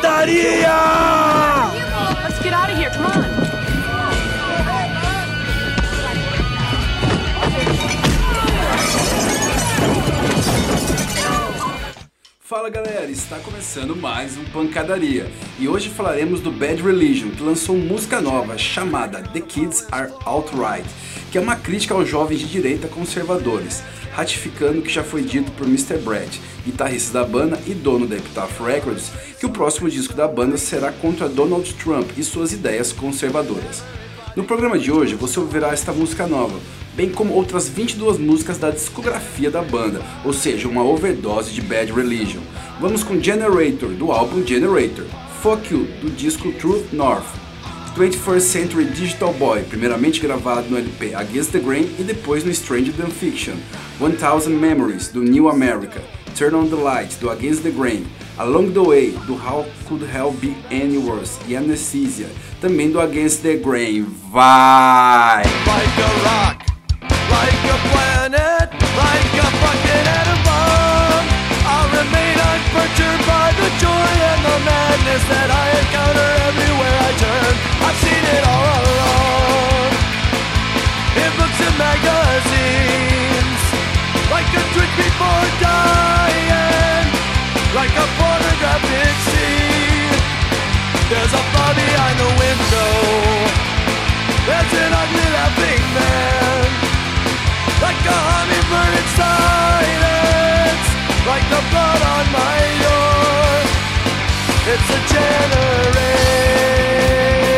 Pancadaria! Fala galera, está começando mais um Pancadaria e hoje falaremos do Bad Religion que lançou música nova chamada The Kids Are Outright, que é uma crítica aos jovens de direita conservadores ratificando o que já foi dito por Mr. Brad, guitarrista da banda e dono da Epitaph Records, que o próximo disco da banda será contra Donald Trump e suas ideias conservadoras. No programa de hoje você ouvirá esta música nova, bem como outras 22 músicas da discografia da banda, ou seja, uma overdose de Bad Religion. Vamos com Generator, do álbum Generator, Fuck You, do disco Truth North, 21st Century Digital Boy, primeiramente gravado no LP Against the Grain e depois no Stranger Than Fiction, 1000 Memories, do New America, Turn on the Lights, do Against the Grain, Along the Way, do How Could Hell Be Any Worse e Anesthesia, também do Against the Grain. Vai! Like a rock, like a planet, like a fucking atom bomb. I'll remain unperturbed by the joy and the madness that I encounter everywhere I turn. I've seen it all along in books and magazines like a drink before dying, like a pornographic scene. There's a body behind the window. There's an ugly laughing man, like a hummingbird in silence, like the blood on my door. It's a generation.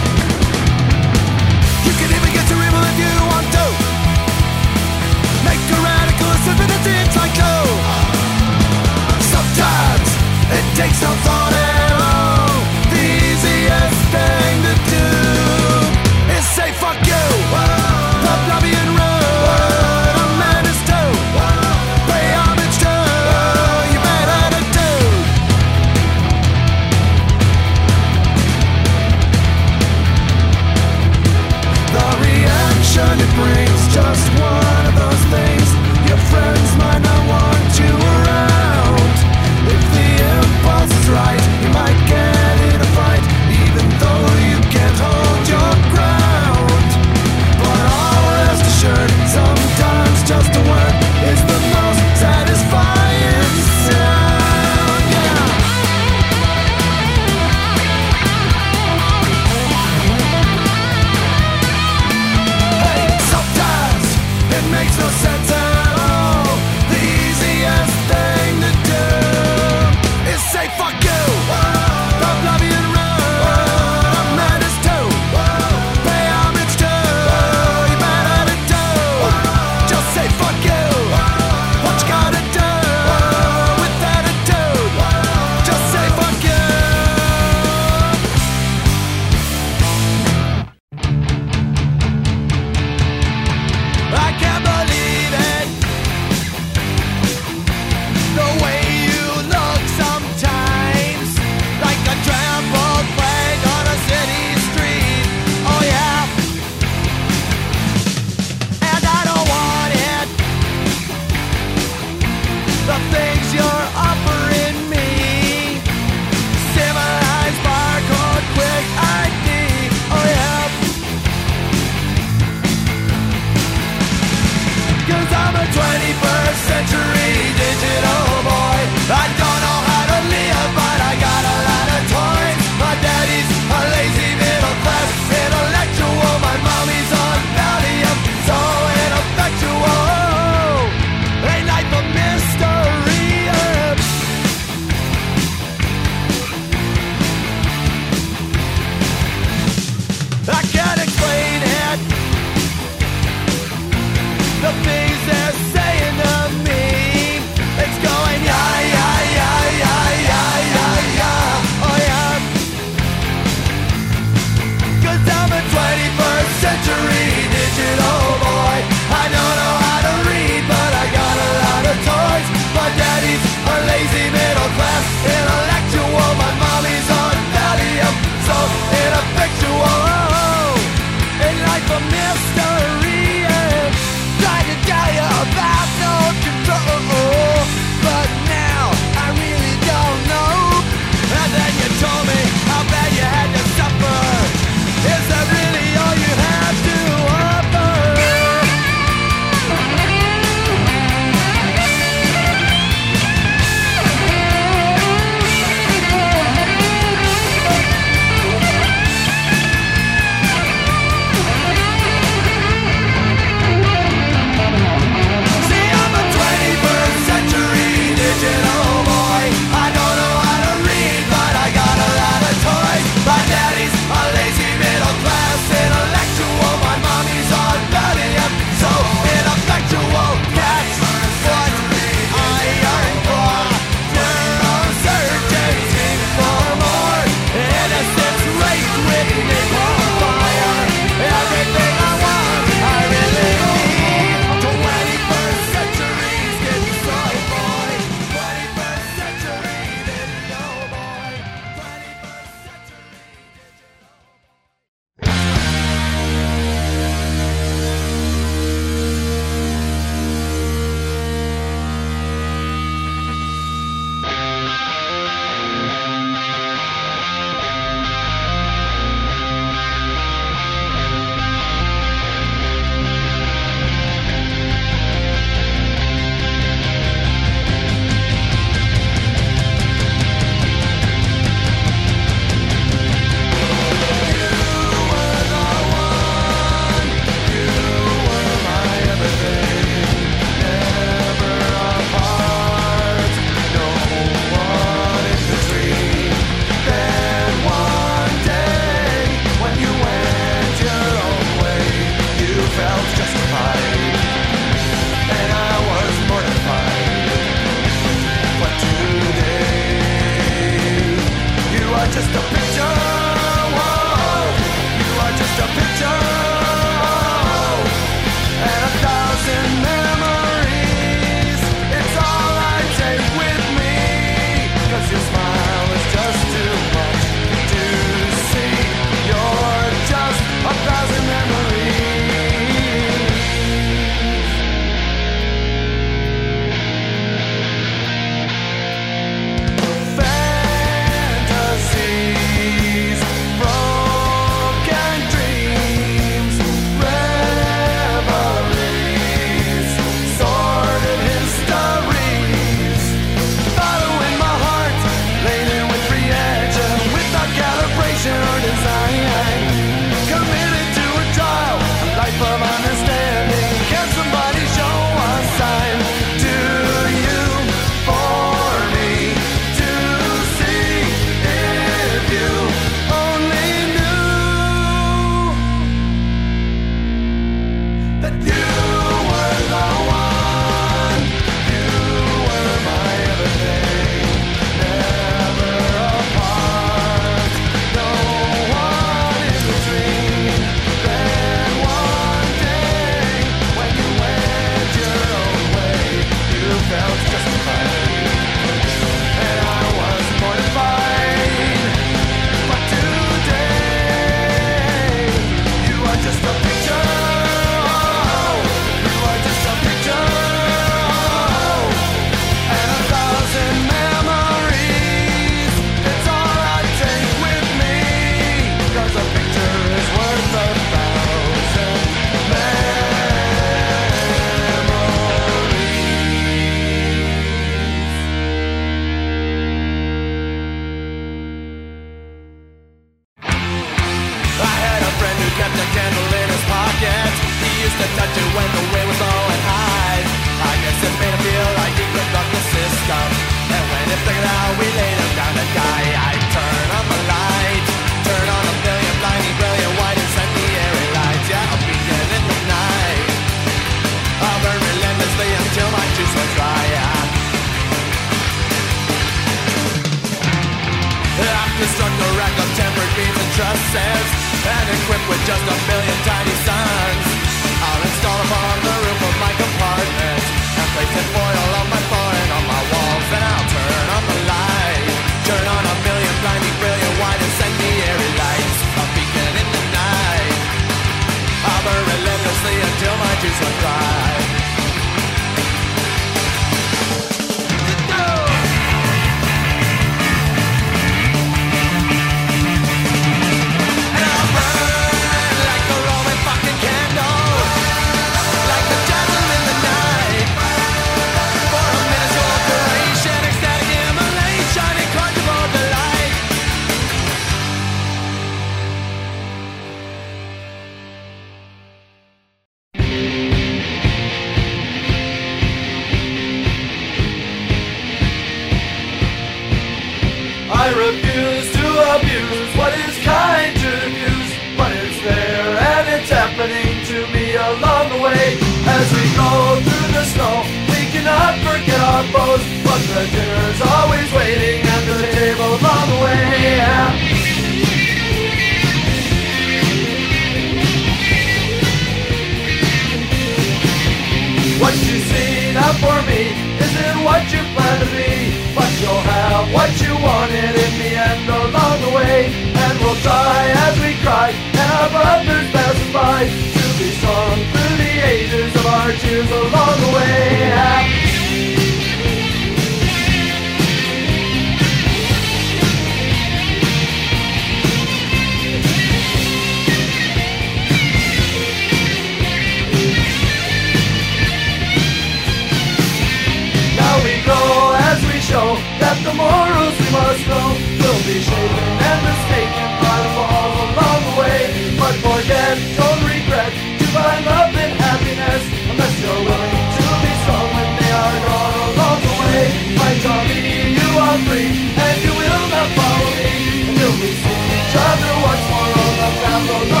And me, you are free, and you will not follow me And you'll be see each other once more on the ground.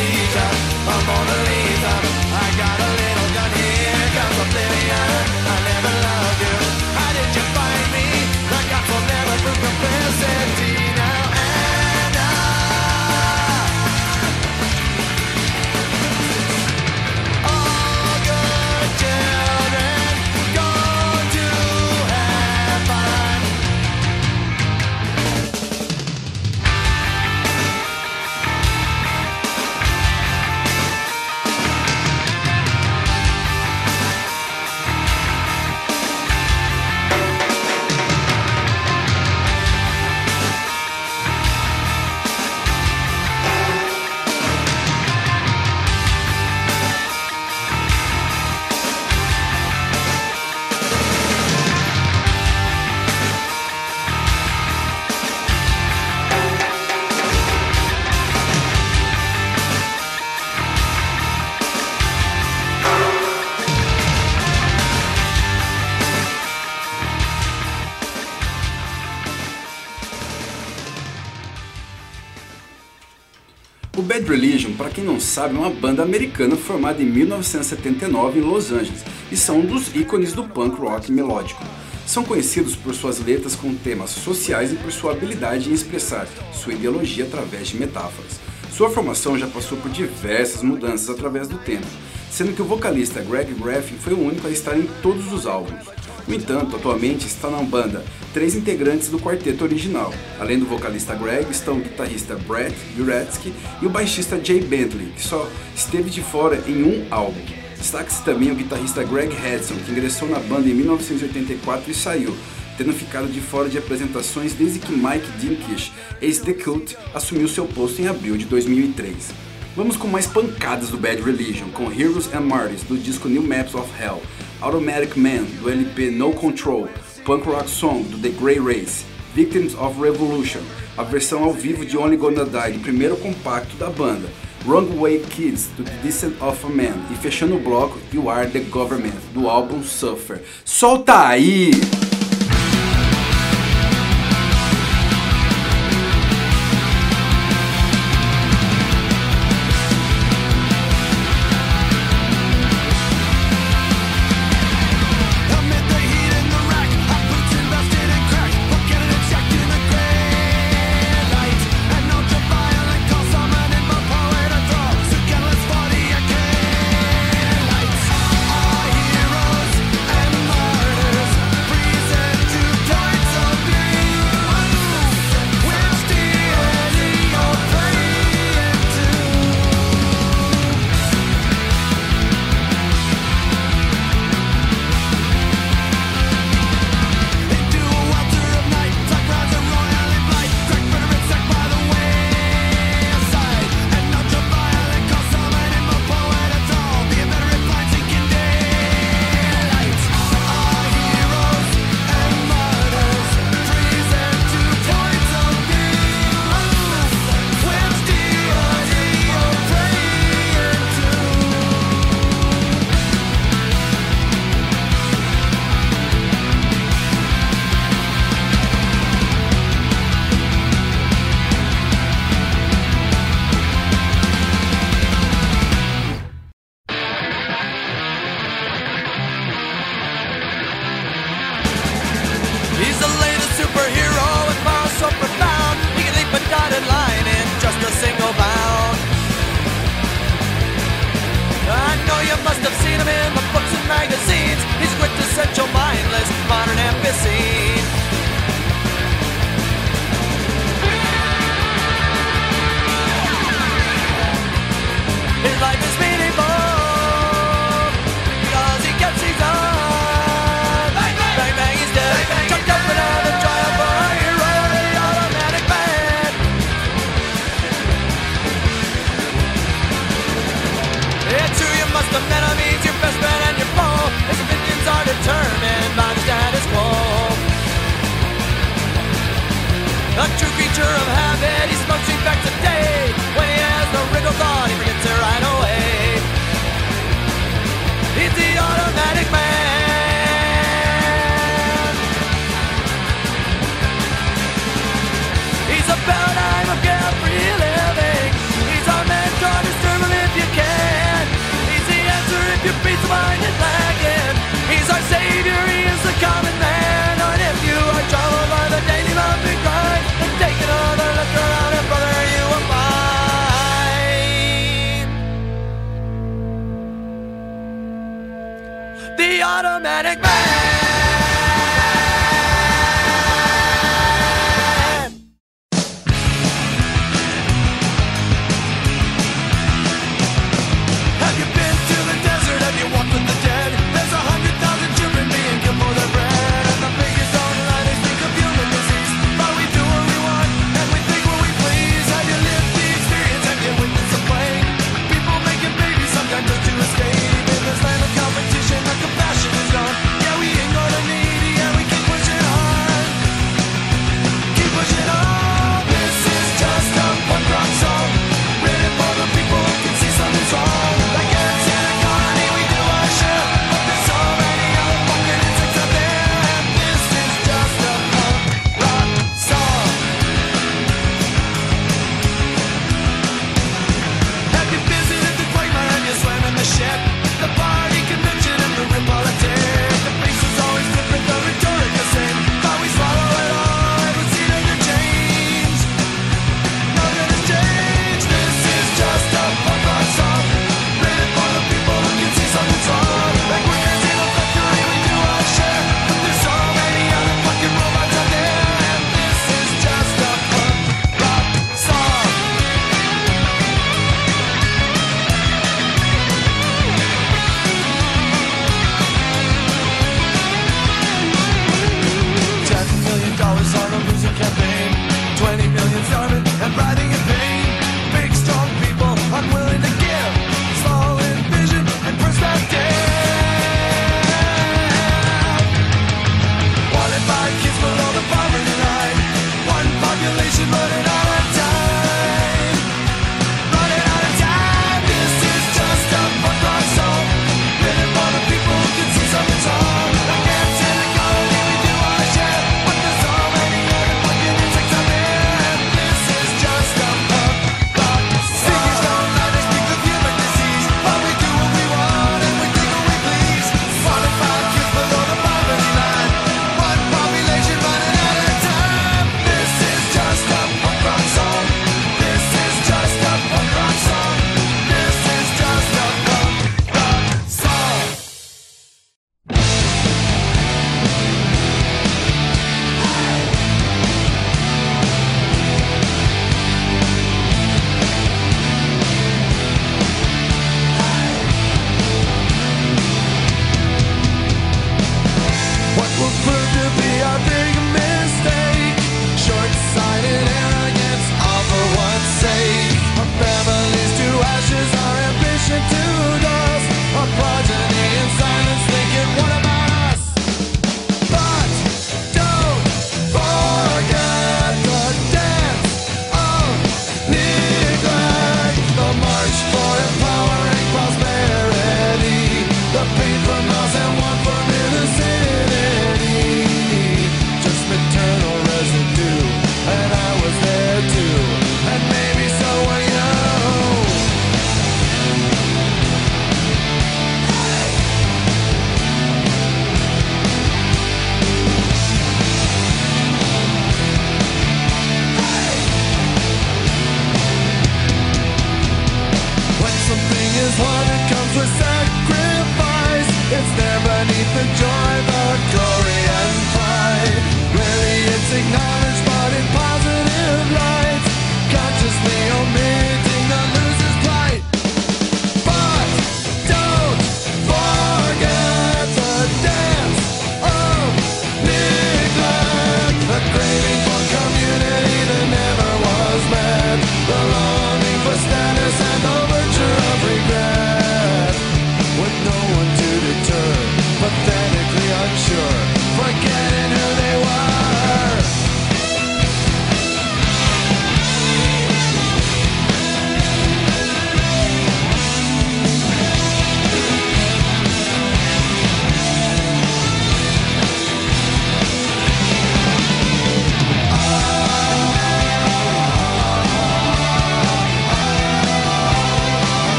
I'm gonna leave. quem não sabe, é uma banda americana formada em 1979 em Los Angeles e são um dos ícones do punk rock melódico. São conhecidos por suas letras com temas sociais e por sua habilidade em expressar sua ideologia através de metáforas. Sua formação já passou por diversas mudanças através do tempo, sendo que o vocalista Greg Graffin foi o único a estar em todos os álbuns. No entanto, atualmente está na banda três integrantes do quarteto original. Além do vocalista Greg, estão o guitarrista Brett Uretsky e o baixista Jay Bentley, que só esteve de fora em um álbum. Destaque-se também o guitarrista Greg Hudson, que ingressou na banda em 1984 e saiu, tendo ficado de fora de apresentações desde que Mike Dinkish, ex-The Cult, assumiu seu posto em abril de 2003. Vamos com mais pancadas do Bad Religion, com Heroes and Martyrs, do disco New Maps of Hell, Automatic Man, do LP No Control, punk rock song do The Grey Race, Victims of Revolution, a versão ao vivo de Only Gonna Die, do primeiro compacto da banda, Wrong Way Kids, do The Descent of a Man, e fechando o bloco, You Are The Government, do álbum Suffer. Solta aí!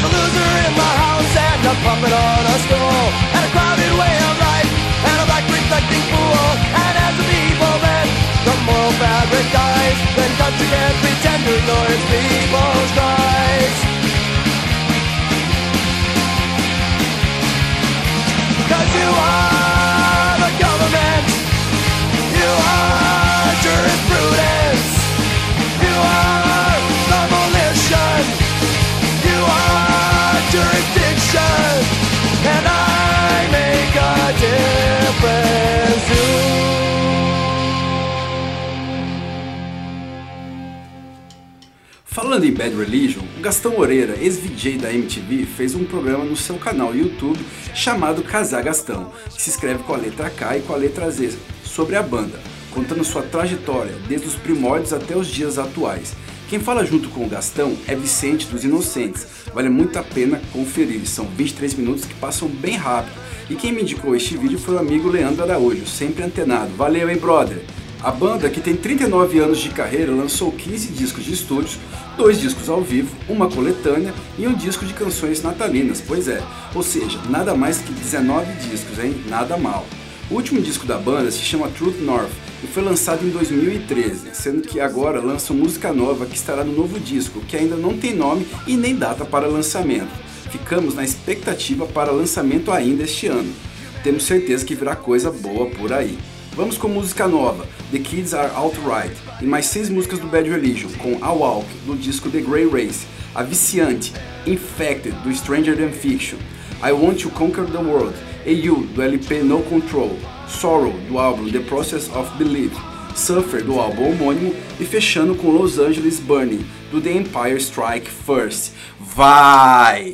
There's a loser in my house and a puppet on a stool And a crowded way of life and a black reflecting pool And as the people bend, the moral fabric dies Then country can't pretend to ignore people's cries Falando em Bad Religion, Gastão Moreira, ex-VJ da MTV, fez um programa no seu canal YouTube chamado Casar Gastão, que se escreve com a letra K e com a letra Z, sobre a banda, contando sua trajetória desde os primórdios até os dias atuais. Quem fala junto com o Gastão é Vicente dos Inocentes. Vale muito a pena conferir, são 23 minutos que passam bem rápido. E quem me indicou este vídeo foi o amigo Leandro Araújo, sempre antenado. Valeu, hein, brother! A banda, que tem 39 anos de carreira, lançou 15 discos de estúdio, dois discos ao vivo, uma coletânea e um disco de canções natalinas, pois é, ou seja, nada mais que 19 discos, hein? Nada mal. O último disco da banda se chama Truth North e foi lançado em 2013, sendo que agora lançam música nova que estará no novo disco, que ainda não tem nome e nem data para lançamento. Ficamos na expectativa para lançamento ainda este ano. Temos certeza que virá coisa boa por aí. Vamos com música nova. The Kids Are Outright, e mais seis músicas do Bad Religion, com A Walk, do disco The Grey Race, a viciante Infected, do Stranger Than Fiction, I Want to Conquer the World, A You, do LP No Control, Sorrow, do álbum The Process of Belief, Suffer, do álbum homônimo, e fechando com Los Angeles Burning, do The Empire Strike First. Vai!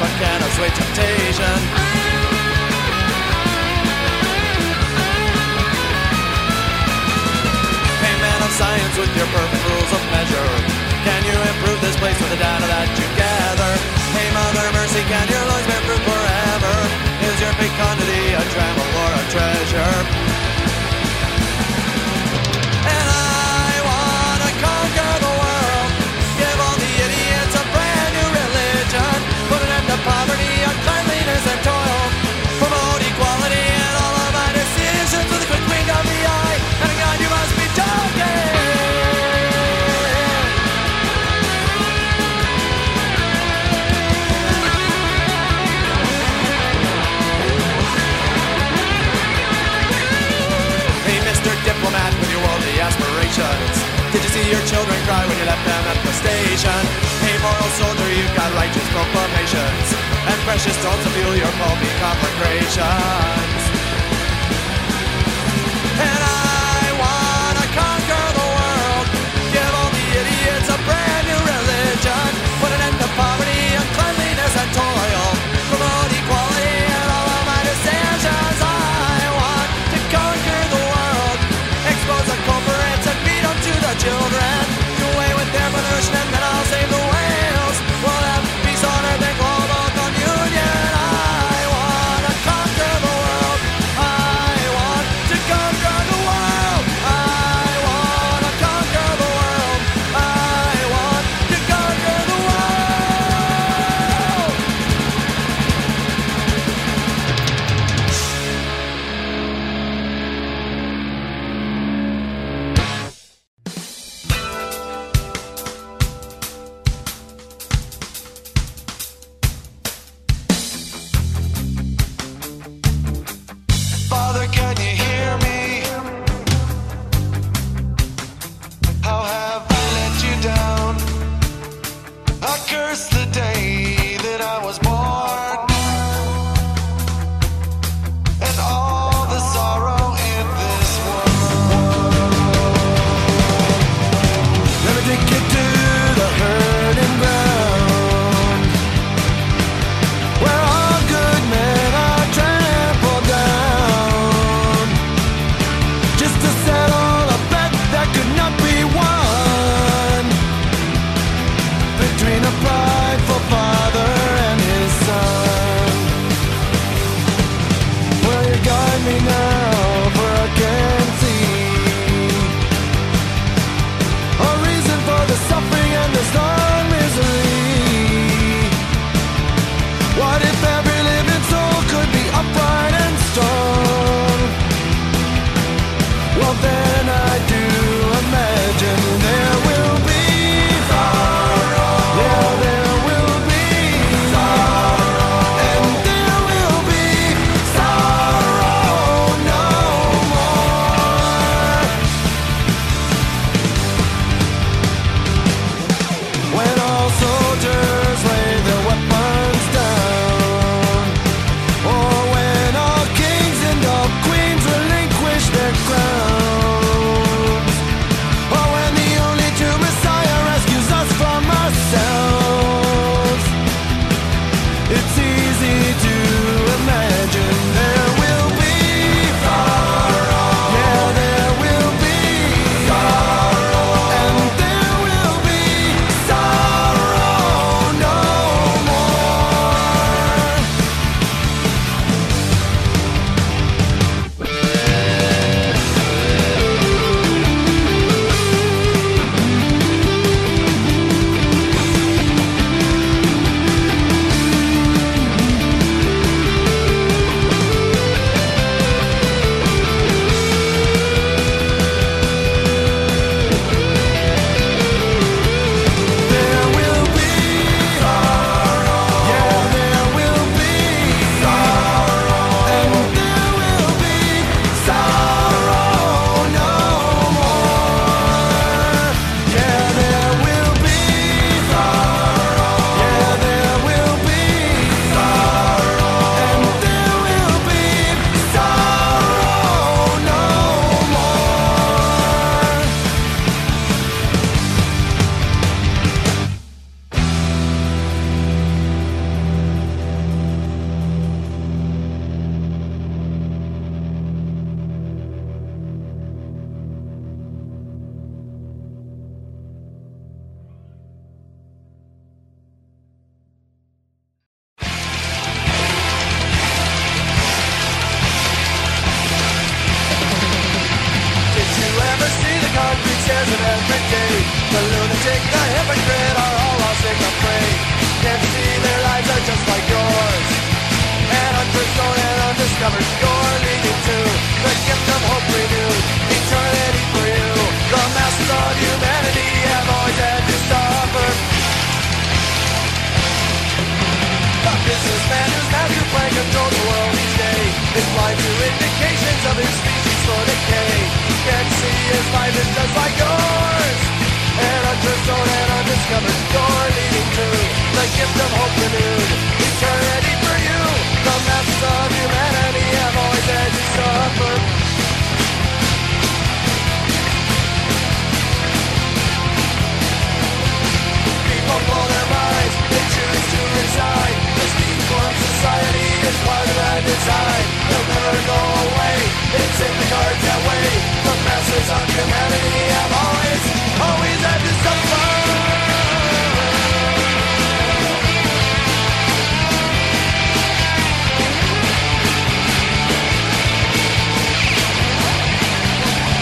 sway temptation. Hey man of science with your perfect rules of measure, can you improve this place with the data that you gather? Hey mother mercy, can your lungs be fruit forever? Is your fecundity a travel or a treasure? Did you see your children cry when you left them at the station? Hey, moral soldier, you've got righteous proclamations and precious stones to fuel your pulpy conflagrations. And I wanna conquer the world, give all the idiots a brand new religion, put an end to poverty and climate. It's easy to It's just like yours An undrawn and undiscovered door leading to The gift of hope renewed Eternity for you The masses of humanity have always had to suffer People blow their minds They choose to resign This deformed society is part of that design never go away. It's in the cards that way. The masters of humanity have always, always had to suffer.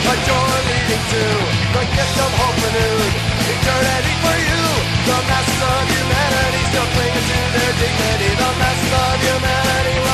A door leading to the gift of hope renewed. Eternity for you. The masters of humanity still clinging to their dignity. The masters of humanity.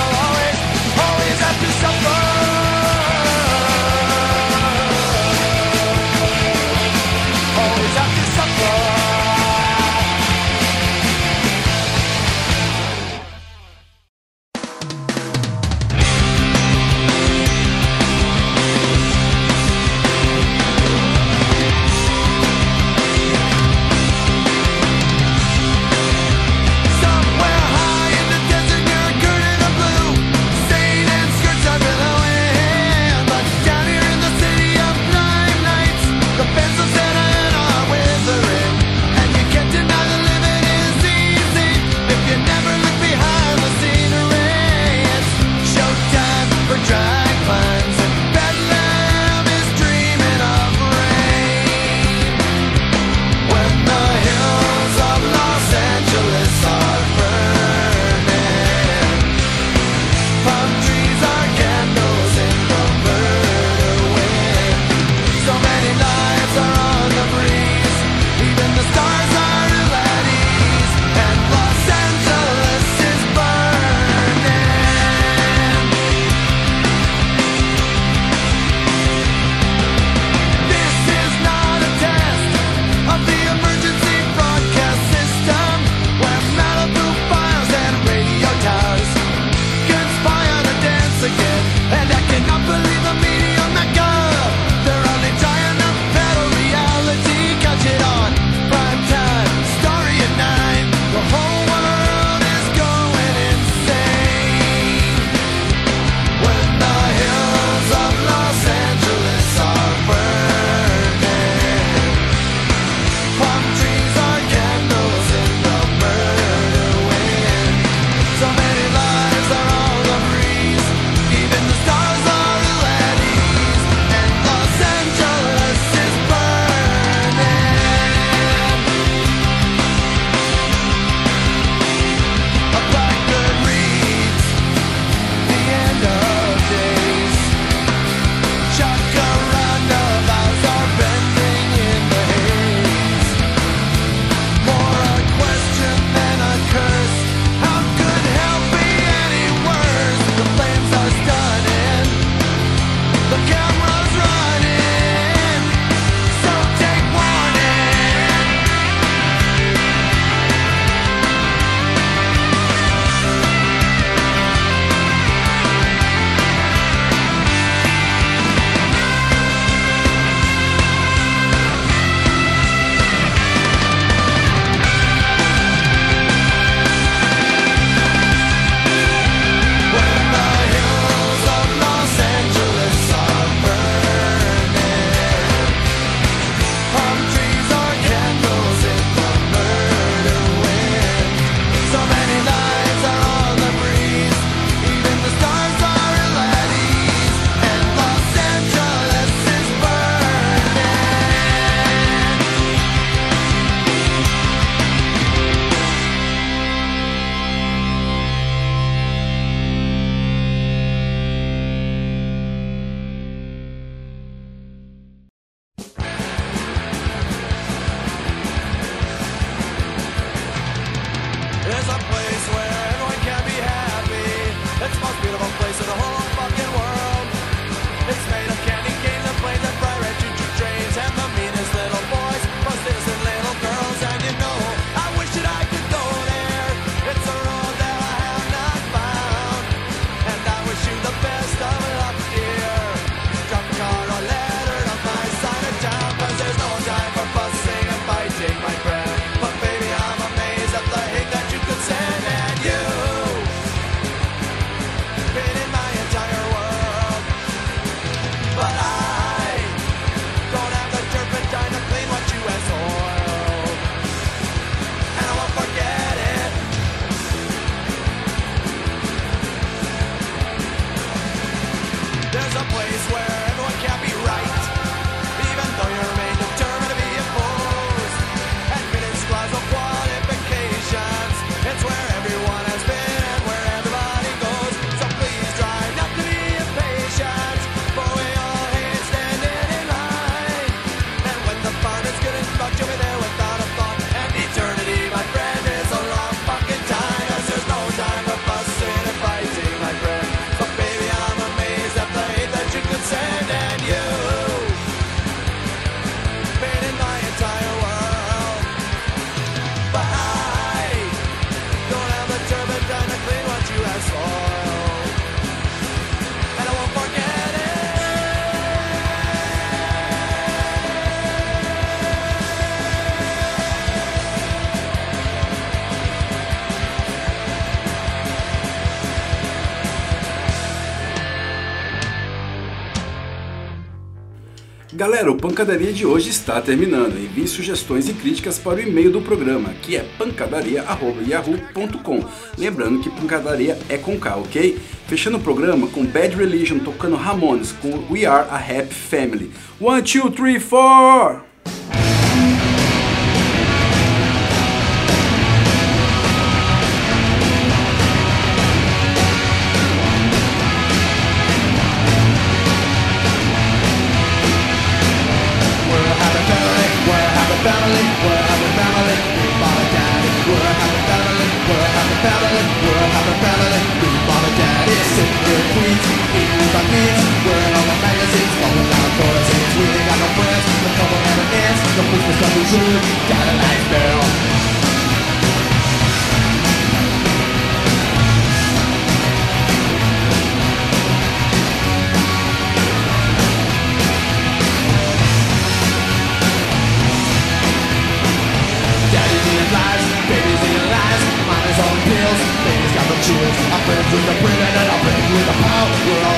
pancadaria de hoje está terminando. Envie sugestões e críticas para o e-mail do programa, que é pancadaria.yahoo.com. Lembrando que pancadaria é com K, ok? Fechando o programa com Bad Religion tocando Ramones com We Are a Happy Family. One, two, three, four! got Daddy's eating lies, baby's eating lies, on pills, baby's got the chills. i am with the prison and I've with the power. we're all